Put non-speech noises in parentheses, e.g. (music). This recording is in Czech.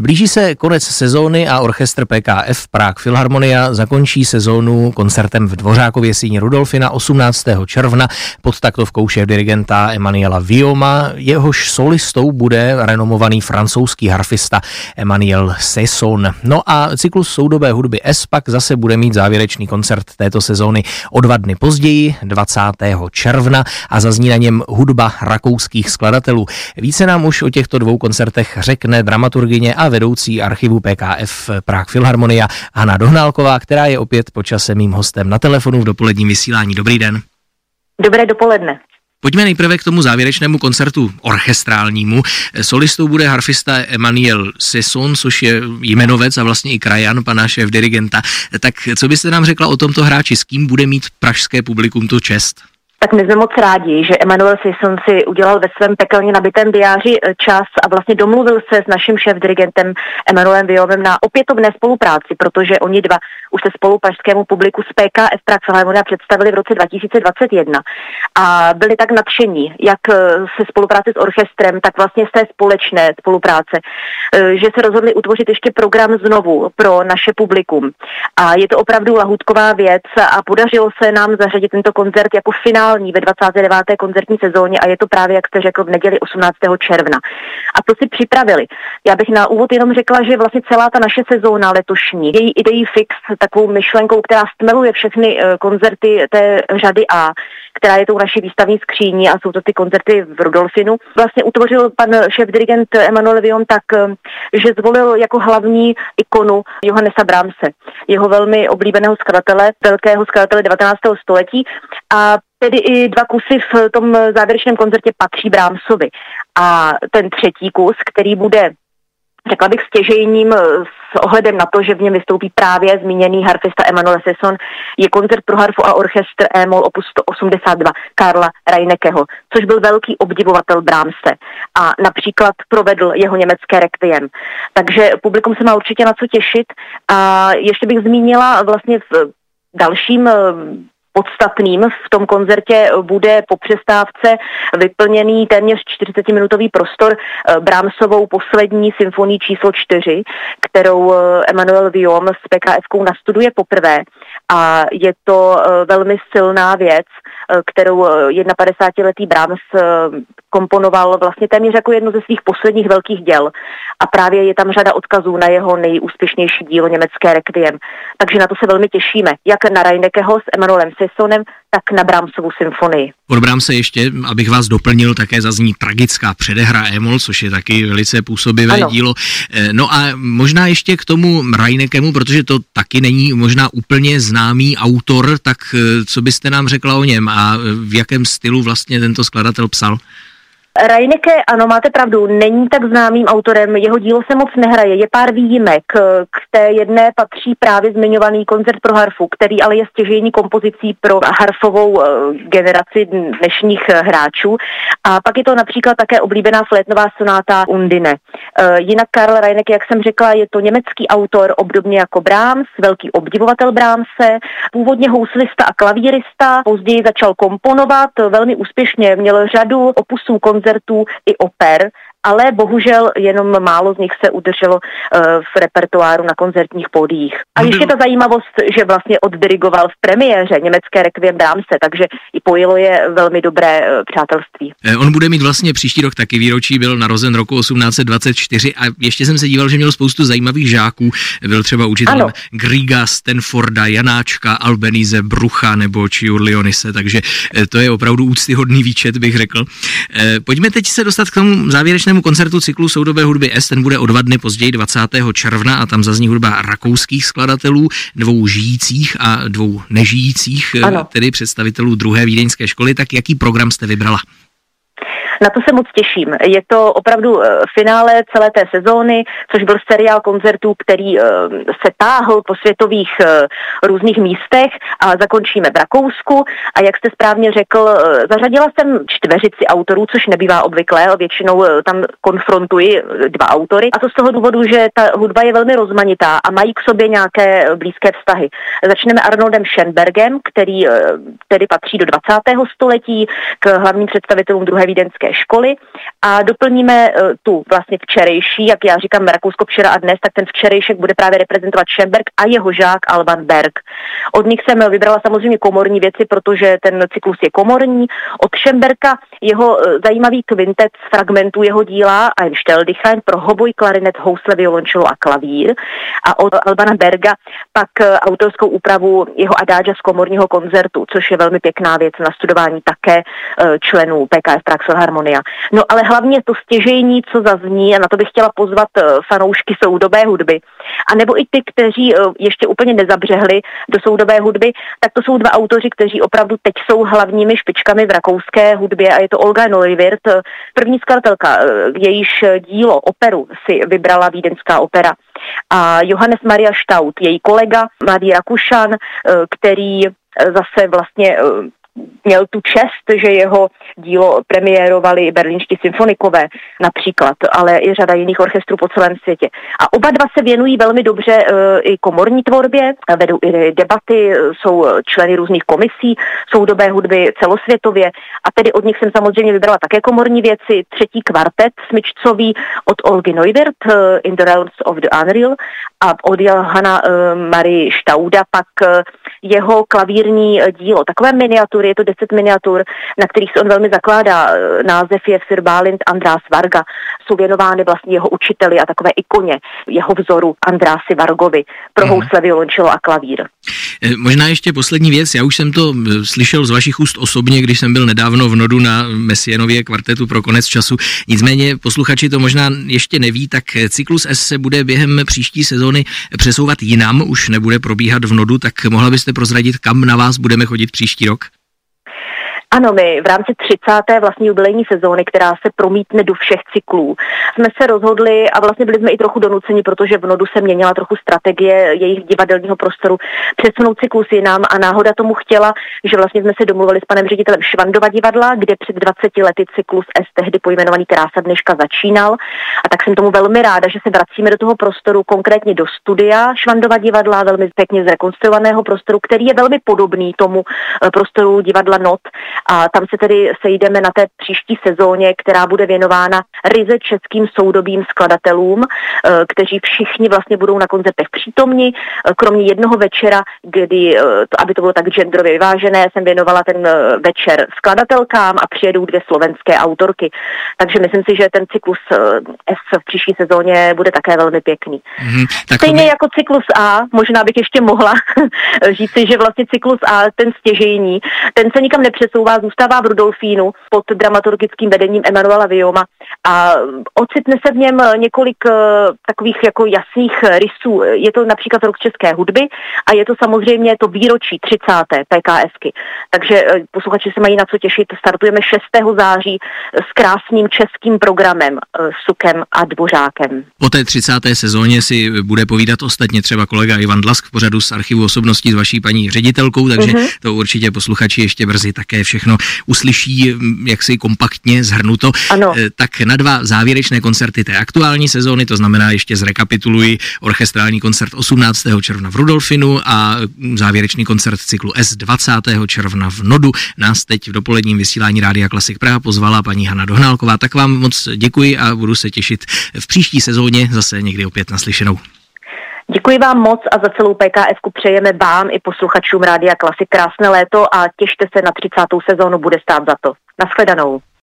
Blíží se konec sezóny a orchestr PKF Prague Philharmonia zakončí sezónu koncertem v Dvořákově síni Rudolfina 18. června pod taktovkou šéf dirigenta Emanuela Vioma. Jehož solistou bude renomovaný francouzský harfista Emmanuel Sesson. No a cyklus soudobé hudby S pak zase bude mít závěrečný koncert této sezóny o dva dny později, 20. června a zazní na něm hudba rakouských skladatelů. Více nám už o těchto dvou koncertech řekne dramaturgině a vedoucí archivu PKF Prague Filharmonia Hanna Dohnálková, která je opět počasem mým hostem na telefonu v dopoledním vysílání. Dobrý den. Dobré dopoledne. Pojďme nejprve k tomu závěrečnému koncertu orchestrálnímu. Solistou bude harfista Emmanuel Sesson, což je jmenovec a vlastně i krajan pana šéf dirigenta. Tak co byste nám řekla o tomto hráči, s kým bude mít pražské publikum tu čest? Tak my jsme moc rádi, že Emanuel Sisson si udělal ve svém pekelně nabitém diáři eh, čas a vlastně domluvil se s naším šéf-dirigentem Emanuelem Viovem na opětovné spolupráci, protože oni dva už se spolu pařskému publiku z PKF Prague Philharmonia představili v roce 2021 a byli tak nadšení, jak eh, se spolupráce s orchestrem, tak vlastně z té společné spolupráce, eh, že se rozhodli utvořit ještě program znovu pro naše publikum. A je to opravdu lahutková věc a podařilo se nám zařadit tento koncert jako finál finální ve 29. koncertní sezóně a je to právě, jak jste řekl, v neděli 18. června. A to si připravili. Já bych na úvod jenom řekla, že vlastně celá ta naše sezóna letošní, její ideí fix, takovou myšlenkou, která stmeluje všechny eh, koncerty té řady A, která je tou naší výstavní skříní a jsou to ty koncerty v Rudolfinu. Vlastně utvořil pan šéf dirigent Emanuel Vion tak, eh, že zvolil jako hlavní ikonu Johannesa Brahmse, jeho velmi oblíbeného skladatele, velkého skladatele 19. století a tedy i dva kusy v tom závěrečném koncertě patří Brámsovi. A ten třetí kus, který bude řekla bych stěžejním s ohledem na to, že v něm vystoupí právě zmíněný harfista Emanuel Sesson, je koncert pro harfu a orchestr E-moll opus 182 Karla Reinekeho, což byl velký obdivovatel Brahmse a například provedl jeho německé requiem. Takže publikum se má určitě na co těšit a ještě bych zmínila vlastně v dalším podstatným. V tom koncertě bude po přestávce vyplněný téměř 40-minutový prostor eh, Brahmsovou poslední symfonii číslo 4, kterou eh, Emmanuel Viom s PKF nastuduje poprvé a je to eh, velmi silná věc, kterou 51-letý Brahms komponoval vlastně téměř jako jedno ze svých posledních velkých děl. A právě je tam řada odkazů na jeho nejúspěšnější dílo německé Requiem. Takže na to se velmi těšíme, jak na Reinekeho s Emanuelem Sessonem, tak na Brahmsovu symfonii. Od Brahmse ještě, abych vás doplnil, také zazní tragická předehra Emol, což je taky velice působivé ano. dílo. Eh, no a možná ještě k tomu Reinekemu, protože to taky není možná úplně známý autor, tak eh, co byste nám řekla o něm a v jakém stylu vlastně tento skladatel psal? Reineke, ano, máte pravdu, není tak známým autorem, jeho dílo se moc nehraje, je pár výjimek, k té jedné patří právě zmiňovaný koncert pro harfu, který ale je stěžejní kompozicí pro harfovou eh, generaci dnešních eh, hráčů. A pak je to například také oblíbená flétnová sonáta Undine. Eh, jinak Karl Reineke, jak jsem řekla, je to německý autor, obdobně jako Brahms, velký obdivovatel Brahmse, původně houslista a klavírista, později začal komponovat, velmi úspěšně měl řadu opusů koncertů koncertů i oper, ale bohužel jenom málo z nich se udrželo uh, v repertoáru na koncertních pódiích. A ještě ta zajímavost, že vlastně oddirigoval v premiéře německé Requiem Dámse, takže i pojilo je velmi dobré uh, přátelství. Eh, on bude mít vlastně příští rok taky výročí, byl narozen roku 1824 a ještě jsem se díval, že měl spoustu zajímavých žáků. Byl třeba učitel Griga, Stanforda, Janáčka, Albenize, Brucha nebo Čiur Leonise, takže to je opravdu úctyhodný výčet, bych řekl. Pojďme teď se dostat k tomu závěrečnému společnému koncertu cyklu soudobé hudby S, ten bude o dva dny později 20. června a tam zazní hudba rakouských skladatelů, dvou žijících a dvou nežijících, ano. tedy představitelů druhé vídeňské školy. Tak jaký program jste vybrala? Na to se moc těším. Je to opravdu eh, finále celé té sezóny, což byl seriál koncertů, který eh, se táhl po světových eh, různých místech a zakončíme v Rakousku. A jak jste správně řekl, zařadila jsem čtveřici autorů, což nebývá obvyklé, většinou tam konfrontuji dva autory. A to z toho důvodu, že ta hudba je velmi rozmanitá a mají k sobě nějaké blízké vztahy. Začneme Arnoldem Schoenbergem, který tedy patří do 20. století k hlavním představitelům druhé vídeňské školy a doplníme uh, tu vlastně včerejší, jak já říkám Rakousko včera a dnes, tak ten včerejšek bude právě reprezentovat Schemberg a jeho žák Alban Berg. Od nich jsem vybrala samozřejmě komorní věci, protože ten cyklus je komorní. Od Schemberka jeho uh, zajímavý kvintet z fragmentů jeho díla Ein Stelldichein pro hoboj, klarinet, housle, violončelo a klavír. A od Albana Berga pak uh, autorskou úpravu jeho adáža z komorního koncertu, což je velmi pěkná věc na studování také členů PKF Prax Harmonia. No ale hlavně to stěžejní, co zazní, a na to bych chtěla pozvat uh, fanoušky soudobé hudby, a nebo i ty, kteří uh, ještě úplně nezabřehli do soudobé hudby, tak to jsou dva autoři, kteří opravdu teď jsou hlavními špičkami v rakouské hudbě a je to Olga Neuwirth, první skladatelka, jejíž dílo, operu si vybrala Vídeňská opera a Johannes Maria Staud, její kolega, mladý Rakušan, který zase vlastně měl tu čest, že jeho dílo premiérovali berlínští symfonikové například, ale i řada jiných orchestrů po celém světě. A oba dva se věnují velmi dobře uh, i komorní tvorbě, vedou i debaty, jsou členy různých komisí soudobé hudby celosvětově a tedy od nich jsem samozřejmě vybrala také komorní věci. Třetí kvartet smyčcový od Olgy Neuwirth, uh, In the Realms of the Unreal a od Johana Marie Stauda pak jeho klavírní dílo, takové miniatury, je to deset miniatur, na kterých se on velmi zakládá. Název je Sir Balint András Varga. Jsou věnovány vlastně jeho učiteli a takové ikoně jeho vzoru Andrási Vargovi pro mhm. housle, violončelo a klavír. Eh, možná ještě poslední věc, já už jsem to eh, slyšel z vašich úst osobně, když jsem byl nedávno v Nodu na Messienově kvartetu pro konec času. Nicméně posluchači to možná ještě neví, tak cyklus S se bude během příští sezóny přesouvat jinam, už nebude probíhat v Nodu, tak mohla byste prozradit, kam na vás budeme chodit příští rok? Ano, my v rámci 30. vlastně jubilejní sezóny, která se promítne do všech cyklů, jsme se rozhodli a vlastně byli jsme i trochu donuceni, protože v Nodu se měnila trochu strategie jejich divadelního prostoru přesunout cyklus jinam a náhoda tomu chtěla, že vlastně jsme se domluvili s panem ředitelem Švandova divadla, kde před 20 lety cyklus S tehdy pojmenovaný Krása dneška začínal. A tak jsem tomu velmi ráda, že se vracíme do toho prostoru, konkrétně do studia Švandova divadla, velmi pěkně zrekonstruovaného prostoru, který je velmi podobný tomu eh, prostoru divadla Not a tam se tedy sejdeme na té příští sezóně, která bude věnována ryze českým soudobým skladatelům, eh, kteří všichni vlastně budou na koncertech přítomni, eh, kromě jednoho večera, kdy, eh, aby to bylo tak genderově vyvážené, jsem věnovala ten večer skladatelkám a přijedou dvě slovenské autorky. Takže myslím si, že ten cyklus S v příští sezóně bude také velmi pěkný. Mm, Stejně jako cyklus A, možná bych ještě mohla (laughs) říci, že vlastně cyklus A, ten stěžejní, ten se nikam nepřesouvá Hrubá zůstává v Rudolfínu pod dramaturgickým vedením Emanuela Vioma a ocitne se v něm několik uh, takových jako jasných rysů. Je to například rok české hudby a je to samozřejmě to výročí 30. PKSky. Takže uh, posluchači se mají na co těšit. Startujeme 6. září s krásným českým programem uh, Sukem a Dvořákem. Po té 30. sezóně si bude povídat ostatně třeba kolega Ivan Dlask v pořadu z archivu osobností s vaší paní ředitelkou, takže uh-huh. to určitě posluchači ještě brzy také všechno všechno uslyší jaksi kompaktně zhrnuto. Ano. Eh, tak na dva závěrečné koncerty té aktuální sezóny, to znamená ještě zrekapituluji orchestrální koncert 18. června v Rudolfinu a závěrečný koncert cyklu S 20. června v Nodu. Nás teď v dopoledním vysílání Rádia Klasik Praha pozvala paní Hana Dohnálková. Tak vám moc děkuji a budu se těšit v příští sezóně zase někdy opět naslyšenou. Děkuji vám moc a za celou PKF přejeme vám i posluchačům Rádia Klasik krásné léto a těšte se na 30. sezónu, bude stát za to. Naschledanou.